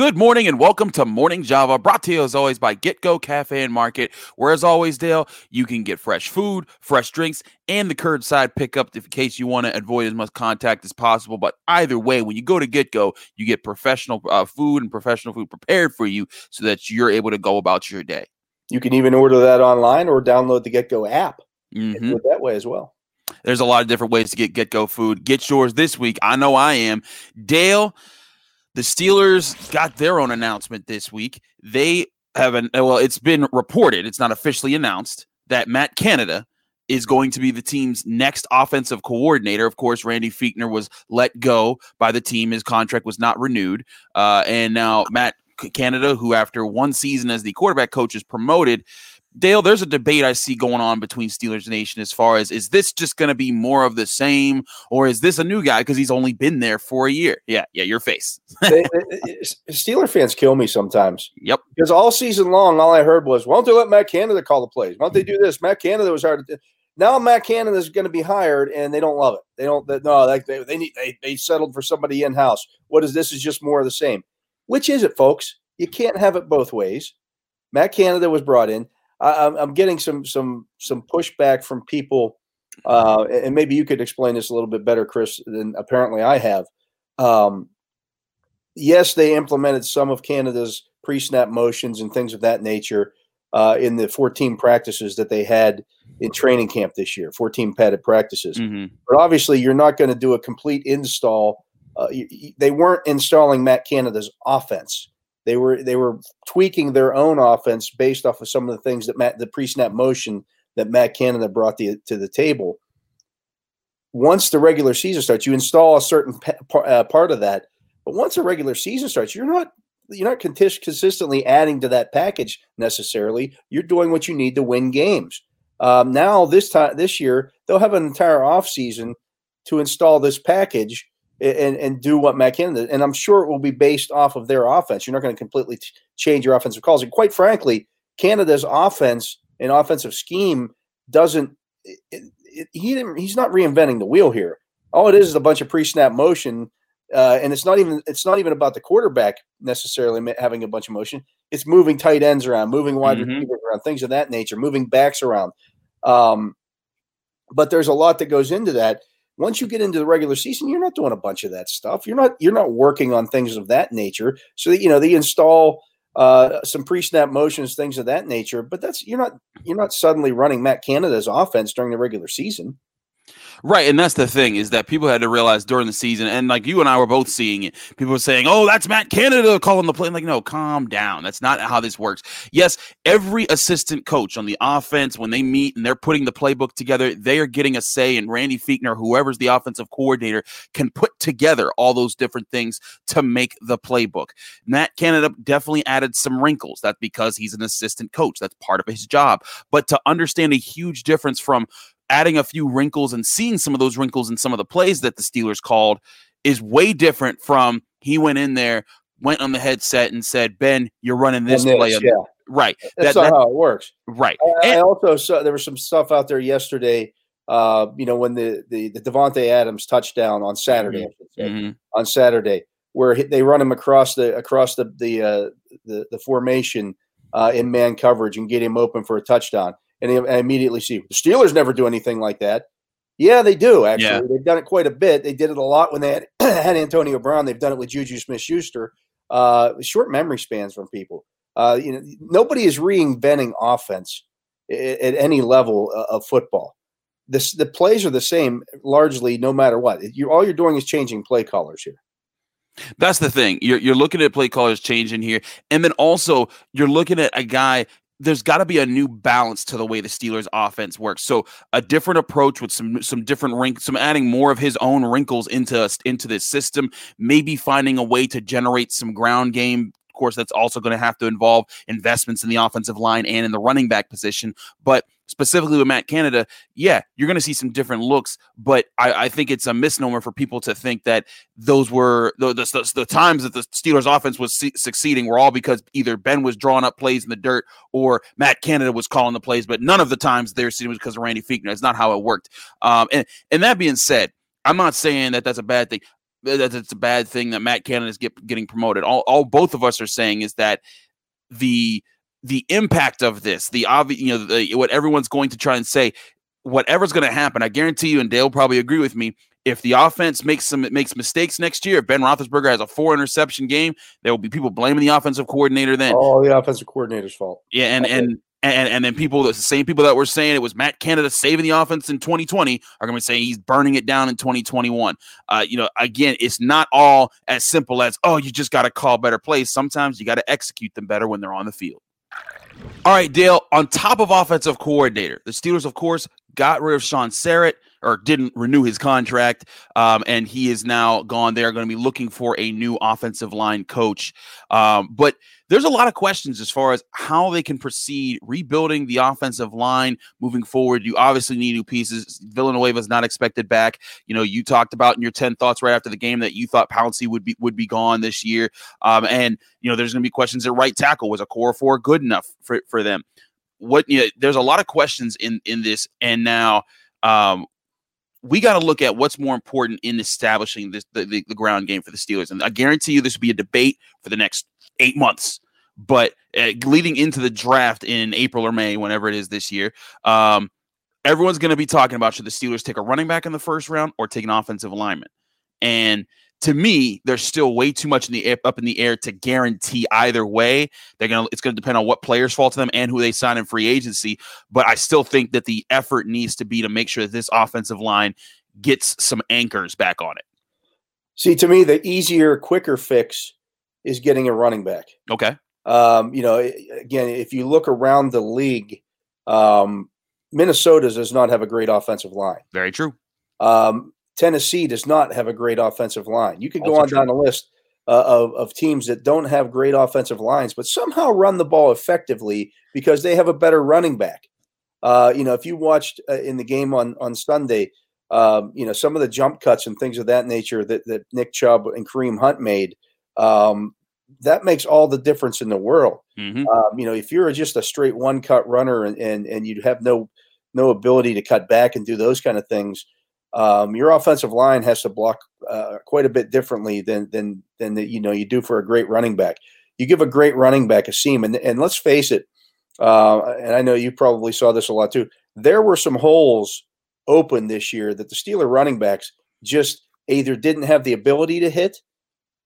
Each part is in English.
Good morning and welcome to Morning Java, brought to you as always by GetGo Cafe and Market, where as always, Dale, you can get fresh food, fresh drinks, and the curbside pickup in case you want to avoid as much contact as possible. But either way, when you go to GetGo, you get professional uh, food and professional food prepared for you so that you're able to go about your day. You can even order that online or download the GetGo app. Mhm. It that way as well. There's a lot of different ways to get GetGo food. Get yours this week. I know I am. Dale, the Steelers got their own announcement this week. They have an well, it's been reported, it's not officially announced, that Matt Canada is going to be the team's next offensive coordinator. Of course, Randy Fichtner was let go by the team. His contract was not renewed. Uh, and now Matt Canada, who after one season as the quarterback coach is promoted, Dale, there's a debate I see going on between Steelers Nation as far as is this just going to be more of the same, or is this a new guy because he's only been there for a year? Yeah, yeah, your face. They- they- Steeler fans kill me sometimes Yep. because all season long, all I heard was, "Why don't they let Matt Canada call the plays? Why don't they do this?" Matt Canada was hard. To now Matt Canada is going to be hired, and they don't love it. They don't. They, no, they, they they need they, they settled for somebody in house. What is this? Is just more of the same. Which is it, folks? You can't have it both ways. Matt Canada was brought in. I, I'm, I'm getting some some some pushback from people, uh, and maybe you could explain this a little bit better, Chris, than apparently I have. Um, yes, they implemented some of Canada's pre-snap motions and things of that nature uh, in the 14 practices that they had in training camp this year, 14 padded practices. hmm But obviously, you're not going to do a complete install. Uh, y- y- they weren't installing Matt Canada's offense. They were they were tweaking their own offense based off of some of the things that Matt the pre-snap motion that Matt Canada brought the, to the table. Once the regular season starts, you install a certain uh, part of that. But once a regular season starts, you're not you're not consistently adding to that package necessarily. You're doing what you need to win games. Um, now this time this year they'll have an entire off season to install this package and and do what Matt Canada and I'm sure it will be based off of their offense. You're not going to completely t- change your offensive calls. And quite frankly, Canada's offense and offensive scheme doesn't. It, it, he didn't. He's not reinventing the wheel here. All it is is a bunch of pre-snap motion, uh, and it's not even. It's not even about the quarterback necessarily having a bunch of motion. It's moving tight ends around, moving wide Mhm. receivers around, things of that nature, moving backs around. Um, but there's a lot that goes into that. Once you get into the regular season, you're not doing a bunch of that stuff. You're not you're not working on things of that nature. So that, you know they install uh, some pre-snap motions, things of that nature. But that's you're not you're not suddenly running Matt Canada's offense during the regular season. Right, and that's the thing is that people had to realize during the season, and like you and I were both seeing it. People were saying, "Oh, that's Matt Canada calling the play." I'm like, no, calm down. That's not how this works. Yes, every assistant coach on the offense, when they meet and they're putting the playbook together, they are getting a say. And Randy Fichtner, whoever's the offensive coordinator, can put together all those different things to make the playbook. Matt Canada definitely added some wrinkles. That's because he's an assistant coach. That's part of his job. But to understand a huge difference from adding a few wrinkles and seeing some of those wrinkles in some of the plays that the Steelers called is way different from he went in there, went on the headset and said, "Ben, you're running this, And play." yeah, Right. that's That- not that- how it works. right. I, I also saw there was some stuff out there yesterday. Uh, you know, when the the, the Davante Adams touchdown on Saturday, I should say, Mhm. on Saturday, where they run him across the across the the uh, the, the formation uh, in man coverage and get him open for a touchdown, and I immediately see the Steelers never do anything like that. Yeah, they do actually. Yeah. They've done it quite a bit. They did it a lot when they had, had Antonio Brown. They've done it with Juju Smith-Schuster. Uh, short memory spans from people. Uh, you know, nobody is reinventing offense at, at any level of football. This, the plays are the same largely, no matter what. You all you're doing is changing play callers here. That's the thing. You're you're looking at play callers changing here, and then also you're looking at a guy. There's got to be a new balance to the way the Steelers' offense works. So a different approach with some some different wrinkles, some adding more of his own wrinkles into into this system. Maybe finding a way to generate some ground game. Of course, that's also going to have to involve investments in the offensive line and in the running back position. But specifically with Matt Canada, yeah, you're going to see some different looks. But I, I think it's a misnomer for people to think that those were the, the, the, the times that the Steelers offense was su- succeeding were all because either Ben was drawing up plays in the dirt or Matt Canada was calling the plays, but none of the times they're succeeding was because of Randy Fichtner. It's not how it worked. Um, and, and that being said, I'm not saying that that's a bad thing. that it's a bad thing that Matt Canada is get, getting promoted. All, all both of us are saying is that the the impact of this, the obvious, you know, the, what everyone's going to try and say, whatever's going to happen, I guarantee you, and Dale probably agree with me. If the offense makes some makes mistakes next year, if Ben Roethlisberger has a four interception game, there will be people blaming the offensive coordinator. Then, oh, the offensive coordinator's fault. Yeah, and and and and then people, the same people that were saying it was Matt Canada saving the offense in 2020 are going to be saying he's burning it down in 2021. Uh, you know, again, it's not all as simple as oh, you just got to call better plays. Sometimes you got to execute them better when they're on the field. All right, Dale. On top of offensive coordinator, the Steelers, of course, got rid of Shaun Sarrett or didn't renew his contract, um, and he is now gone. They're going to be looking for a new offensive line coach. Um, but there's a lot of questions as far as how they can proceed rebuilding the offensive line moving forward. You obviously need new pieces. Villanueva is not expected back. You know, you talked about in your 10 thoughts right after the game that you thought Pouncey would be would be gone this year. Um, and you know, there's gonna be questions at right tackle. Was Okorafor good enough for, for them? What you know, there's a lot of questions in in this, and now um, we got to look at what's more important in establishing this the, the, the, ground game for the Steelers. And I guarantee you this will be a debate for the next eight months. But uh, leading into the draft in April or May, whenever it is this year, um, everyone's going to be talking about should the Steelers take a running back in the first round or take an offensive lineman. And to me, there's still way too much in the air, up in the air to guarantee either way. They're gonna it's gonna depend on what players fall to them and who they sign in free agency. But I still think that the effort needs to be to make sure that this offensive line gets some anchors back on it. See, to me, the easier, quicker fix is getting a running back. Okay. Um, you know, again, if you look around the league, um, Minnesota does not have a great offensive line. Very true. Um, Tennessee does not have a great offensive line. You could go on down the list uh, of, of teams that don't have great offensive lines, but somehow run the ball effectively because they have a better running back. Uh, you know, if you watched uh, in the game on on Sunday, um, you know some of the jump cuts and things of that nature that that Nick Chubb and Kareem Hunt made. Um, that makes all the difference in the world. Mm-hmm. Um, you know, if you're just a straight one cut runner and, and and you have no no ability to cut back and do those kind of things, um, your offensive line has to block uh, quite a bit differently than than than the, you know you do for a great running back. You give a great running back a seam, and and let's face it, uh, and I know you probably saw this a lot too. There were some holes open this year that the Steeler running backs just either didn't have the ability to hit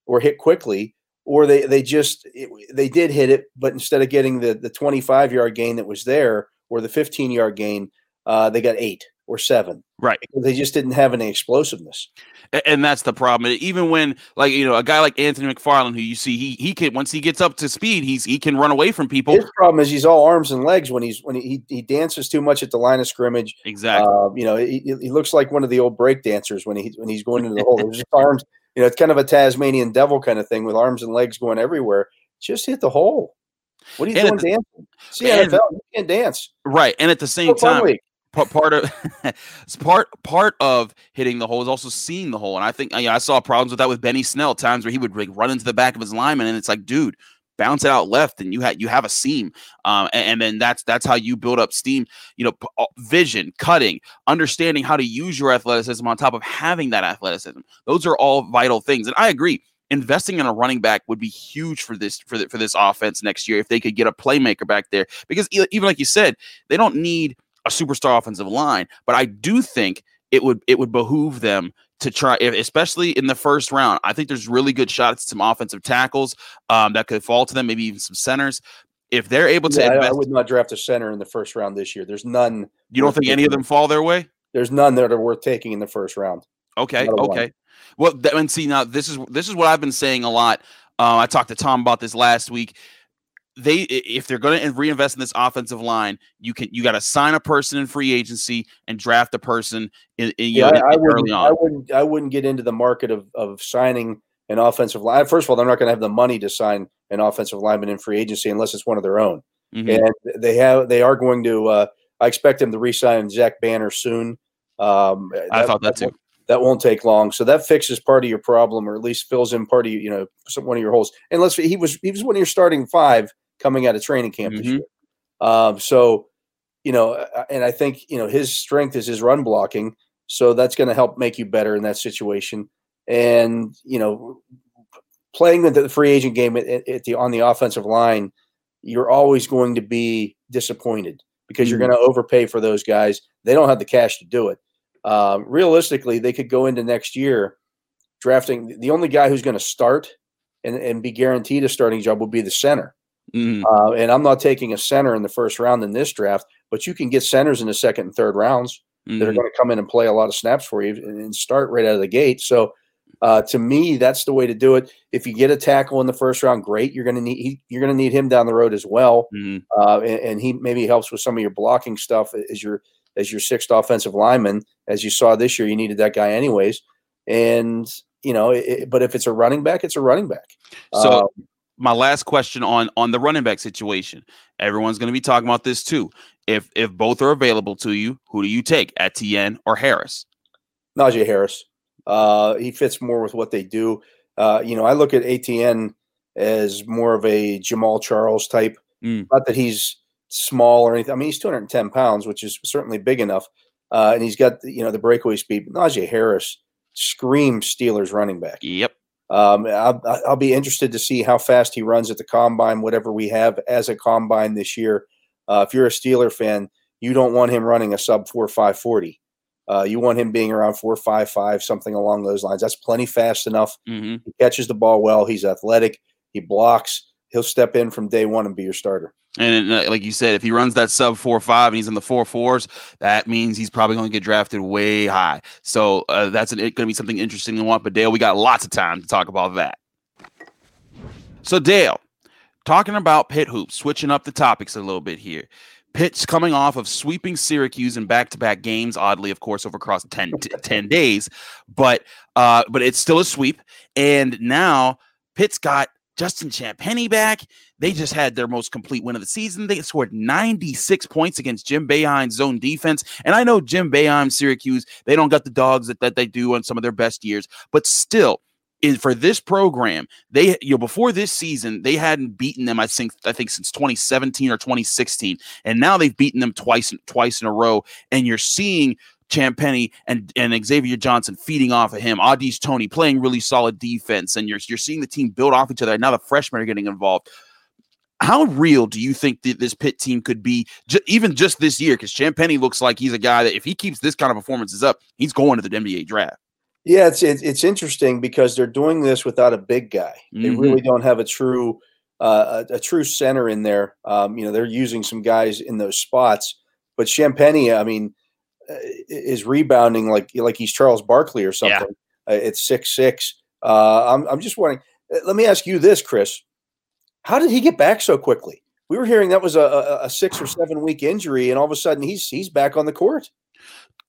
or hit quickly or they they just it, they did hit it, but instead of getting the the 25 yard gain that was there or the 15 yard gain, uh, they got eight or seven. Right. They just didn't have any explosiveness. And that's the problem. Even when like you know a guy like Anthony McFarland, who you see he he can once he gets up to speed, he's he can run away from people. His problem is he's all arms and legs when he's when he he dances too much at the line of scrimmage. Exactly. Uh, you know he, he looks like one of the old break dancers when he when he's going into the hole. There's just arms you know, it's kind of a Tasmanian devil kind of thing with arms and legs going everywhere. Just hit the hole. What are you and doing dancing? See NFL, you can't dance. Right. And at the same time, part of part part of hitting the hole is also seeing the hole. And I think you know, I saw problems with that with Benny Snell, times where he would like, run into the back of his lineman, and it's like, dude, bounce it out left and you have you have a seam. Um, and, and, then that's that's how you build up steam. You know p- uh, vision cutting understanding how to use your athleticism on top of having that athleticism. Those are all vital things. And i agree investing in a running back would be huge for this for, the, for this offense next year if they could get a playmaker back there. Because even like you said they don't need a superstar offensive line but i do think it would it would behoove them to try, especially in the first round. I think there's really good shots some offensive tackles um, that could fall to them, maybe even some centers. If they're able to, yeah, invest, I would not draft a center in the first round this year. There's none. You don't think any of them fall their way? There's none that are worth taking in the first round. Okay, okay. Well, and see now this is this is what I've been saying a lot. Uh, I talked to Tom about this last week they if they're going to reinvest in this offensive line, you can you got to sign a person in free agency and draft a person in, in yeah, know, I, wouldn't, I wouldn't I wouldn't get into the market of of signing an offensive line. First of all, they're not going to have the money to sign an offensive lineman in free agency unless it's one of their own. Mm-hmm. And they have they are going to. Uh, I expect them to re-sign Zach Banner soon. Um, I thought that, that too. That won't take long, so that fixes part of your problem, or at least fills in part of you know some, one of your holes. And let's he was he was one of your starting five coming out of training camp mm-hmm. this year. Um, so, you know, and I think you know his strength is his run blocking, so that's going to help make you better in that situation. and you know, playing the, the free agent game at, at, the on the offensive line, you're always going to be disappointed because you're mm-hmm. going to overpay for those guys. They don't have the cash to do it. Uh, realistically, they could go into next year drafting the only guy who's going to start and, and be guaranteed a starting job will be the center. Mm. Uh, and I'm not taking a center in the first round in this draft, but you can get centers in the second and third rounds mm. that are mm-hmm. going to come in and play a lot of snaps for you and, start right out of the gate. So uh, to me, that's the way to do it. If you get a tackle in the first round, great. You're going to need he, you're going to need him down the road as well, mm. uh, and, and, he maybe helps with some of your blocking stuff as your as your sixth offensive lineman. As you saw this year, you needed that guy anyways. And you know, it, but if it's a running back, it's a running back. So. Um, my last question on on the running back situation. Everyone's going to be talking about this too. If if both are available to you, who do you take, Etienne or Harris? Najee Harris. Uh, he fits more with what they do. Uh, you know, I look at Etienne as more of a Jamaal Charles type. Mm. Not that he's small or anything. I mean, he's 210 pounds, which is certainly big enough. Uh, and he's got you know the breakaway speed. Najee Harris screams Steelers running back. Yep. Um, I'll, I'll, be interested to see how fast he runs at the combine, whatever we have as a combine this year. Uh, if you're a Steeler fan, you don't want him running a sub four five forty. Uh, you want him being around four five five, something along those lines. That's plenty fast enough. Mm-hmm. He catches the ball well. He's athletic. He blocks. He'll step in from day one and be your starter. And uh, like you said, if he runs that sub four five and he's in the four fours, that means he's probably going to get drafted way high. So uh, that's going to be something interesting to want. But Dale, we got lots of time to talk about that. So Dale, talking about Pitt hoops, switching up the topics a little bit here. Pitt's coming off of sweeping Syracuse in back-to-back games, oddly, of course, over across 10, 10 days, but uh, but it's still a sweep. And now Pitt's got Justin Champagnie back. They just had their most complete win of the season. They scored 96 points against Jim Boeheim's zone defense. And I know Jim Boeheim, Syracuse, they don't got the dogs that, that they do on some of their best years, but still, in, for this program, they you know before this season they hadn't beaten them I think I think since 2017 or 2016, and now they've beaten them twice twice in a row. And you're seeing Champagnie and, and Xavier Johnson feeding off of him. Au'Diese Toney playing really solid defense, and you're you're seeing the team build off each other. And now the freshmen are getting involved. How real do you think that this Pitt team could be, j- even just this year? Because Champagnie looks like he's a guy that if he keeps this kind of performances up, he's going to the NBA draft. Yeah, it's it's, it's interesting because they're doing this without a big guy. Mm-hmm. They really don't have a true uh, a, a, true center in there. Um, you know, they're using some guys in those spots, but Champagnie, I mean is rebounding like like he's Charles Barkley or something. Yeah. Uh, it's six six. Uh, I'm I'm just wondering. Uh, let me ask you this, Chris. How did he get back so quickly? We were hearing that was a, a, six or seven week injury, and all of a sudden he's he's back on the court.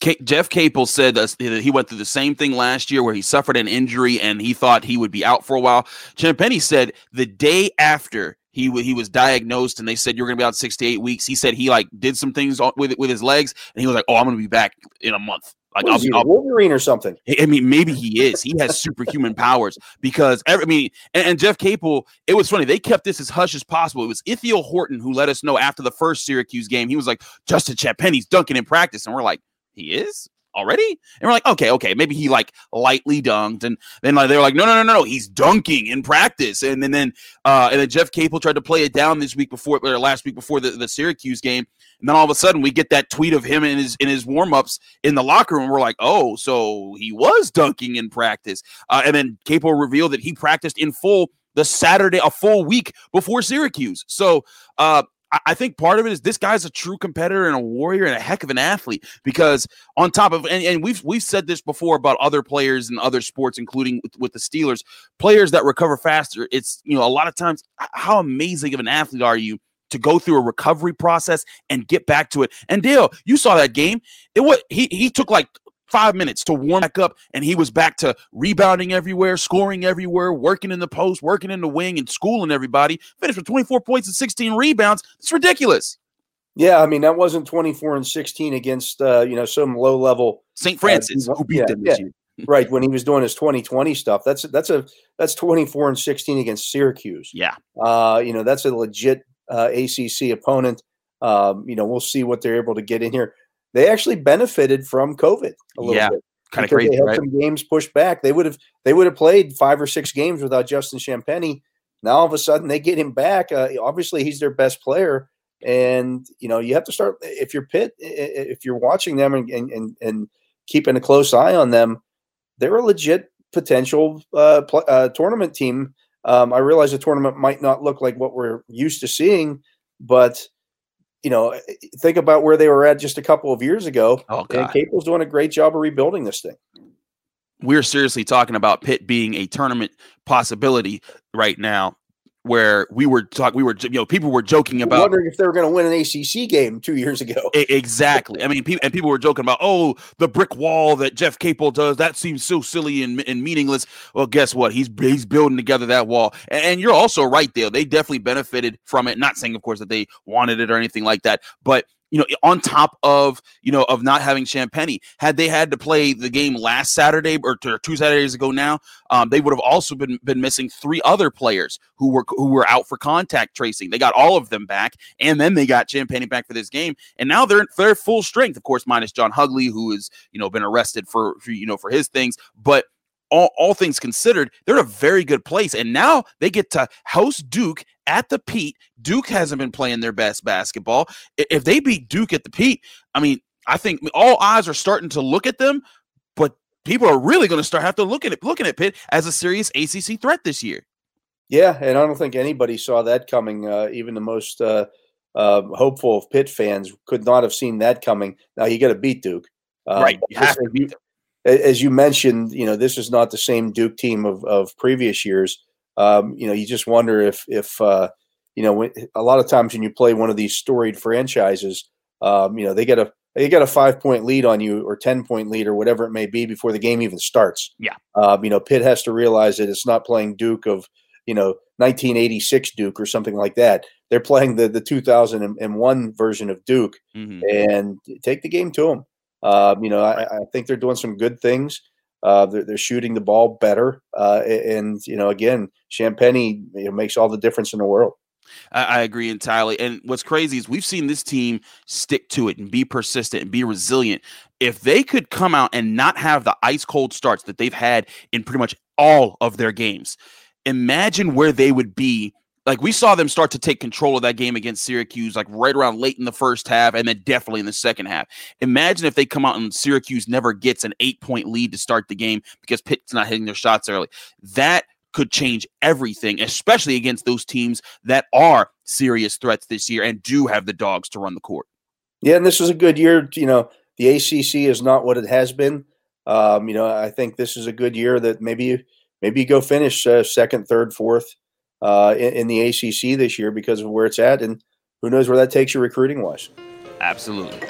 K- Jeff Capel said that he went through the same thing last year where he suffered an injury and he thought he would be out for a while. Champagnie said the day after he he was diagnosed and they said you're going to be out six to eight weeks. He said he like did some things with with his legs and he was like, "Oh, I'm going to be back in a month." Like I'll, he, I'll, Wolverine or something. I mean, maybe he is. He has superhuman powers because every, I mean, and, and, Jeff Capel. It was funny. They kept this as hush as possible. It was Ithiel Horton who let us know after the first Syracuse game. He was like, "Justin Champagnie's dunking in practice," and we're like, "He is." Already? And we're like, okay, okay, maybe he like lightly dunked, and then like they were like, no, no, no, no, he's dunking in practice, and then then uh, and then Jeff Capel tried to play it down this week before or last week before the, the Syracuse game, and then all of a sudden we get that tweet of him in his in his warm ups in the locker room. We're like, oh, so he was dunking in practice, uh, and then Capel revealed that he practiced in full the Saturday, a full week before Syracuse. So uh, I think part of it is this guy's a true competitor and a warrior and a heck of an athlete because on top of and, and we've we've said this before about other players and other sports, including with, with, the Steelers, players that recover faster. It's you know a lot of times how amazing of an athlete are you to go through a recovery process and get back to it. And Dale, you saw that game. It was he he took like five minutes to warm back up, and he was back to rebounding everywhere, scoring everywhere, working in the post, working in the wing, and schooling everybody. Finished with 24 points and 16 rebounds. It's ridiculous. Yeah, I mean that wasn't 24 and 16 against uh, you know some low level St. Francis uh, who beat yeah, them this yeah. year. right when he was doing his 2020 stuff. That's that's a that's 24 and 16 against Syracuse. Yeah, uh, you know that's a legit uh, ACC opponent. Um, you know we'll see what they're able to get in here they actually benefited from COVID a little yeah. bit. kind of crazy. They had right? some games pushed back. They would have they would have played five or six games without Justin Champagnie. Now all of a sudden they get him back. Uh, obviously, he's their best player, and you know you have to start if you're Pitt, if you're watching them and and and keeping a close eye on them. They're a legit potential uh, pl- uh, tournament team. Um, I realize the tournament might not look like what we're used to seeing, but you know, eh, think about where they were at just a couple of years ago. Oh, and Capel's doing a great job of rebuilding this thing. We're seriously talking about Pitt being a tournament possibility right now where we were talking, we were, you know, people were joking about wondering if they were going to win an ACC game two years ago. Exactly. I mean, people and people were joking about, oh, the brick wall that Jeff Capel does that seems so silly and, and meaningless. Well, guess what? He's he's building together that wall, and, and you're also right there. They definitely benefited from it. Not saying, of course, that they wanted it or anything like that, but you know, on top of you know of not having Champagnie, had they had to play the game last Saturday or two Saturdays ago now, um, they would have also been been missing three other players who were who were out for contact tracing. They got all of them back, and then they got Champagnie back for this game, and now they're they're full strength, of course, minus John Hugley, who is you know been arrested for, for you know for his things, but all, all things considered, they're in a very good place. And now they get to host Duke at the Pete. Duke hasn't been playing their best basketball. If they beat Duke at the Pete, I mean, I think all eyes are starting to look at them, but people are really going to start have to look at it, looking at Pitt as a serious ACC threat this year. Yeah, and I don't think anybody saw that coming. Uh, even the most uh, uh, hopeful of Pitt fans could not have seen that coming. Now you got to beat Duke, right? You have to beat them as you mentioned, you know, this is not the same Duke team of, of previous years. Um, you know, you just wonder if, if uh, you know, a lot of times when you play one of these storied franchises, um, you know, they get a they get a five point lead on you or ten point lead or whatever it may be before the game even starts. Yeah. Um, you know, Pitt has to realize that it's not playing Duke of you know 1986 Duke or something like that. They're playing the the 2001 version of Duke, mm-hmm. and take the game to them. Um, you know, I, I, think they're doing some good things. Uh, they're, they're, shooting the ball better, uh, and you know, again, Champagnie you know, makes all the difference in the world. I, agree entirely. And what's crazy is we've seen this team stick to it and be persistent and be resilient. If they could come out and not have the ice cold starts that they've had in pretty much all of their games, imagine where they would be like we saw them start to take control of that game against Syracuse, like right around late in the first half, and then definitely in the second half. Imagine if they come out and Syracuse never gets an eight point lead to start the game because Pitt's not hitting their shots early. That could change everything, especially against those teams that are serious threats this year and do have the dogs to run the court. Yeah, and this is a good year. You know, the ACC is not what it has been. Um, you know, I think this is a good year that maybe maybe you go finish uh, second, third, fourth uh, in, in, the ACC this year because of where it's at, and who knows where that takes you recruiting wise. Absolutely.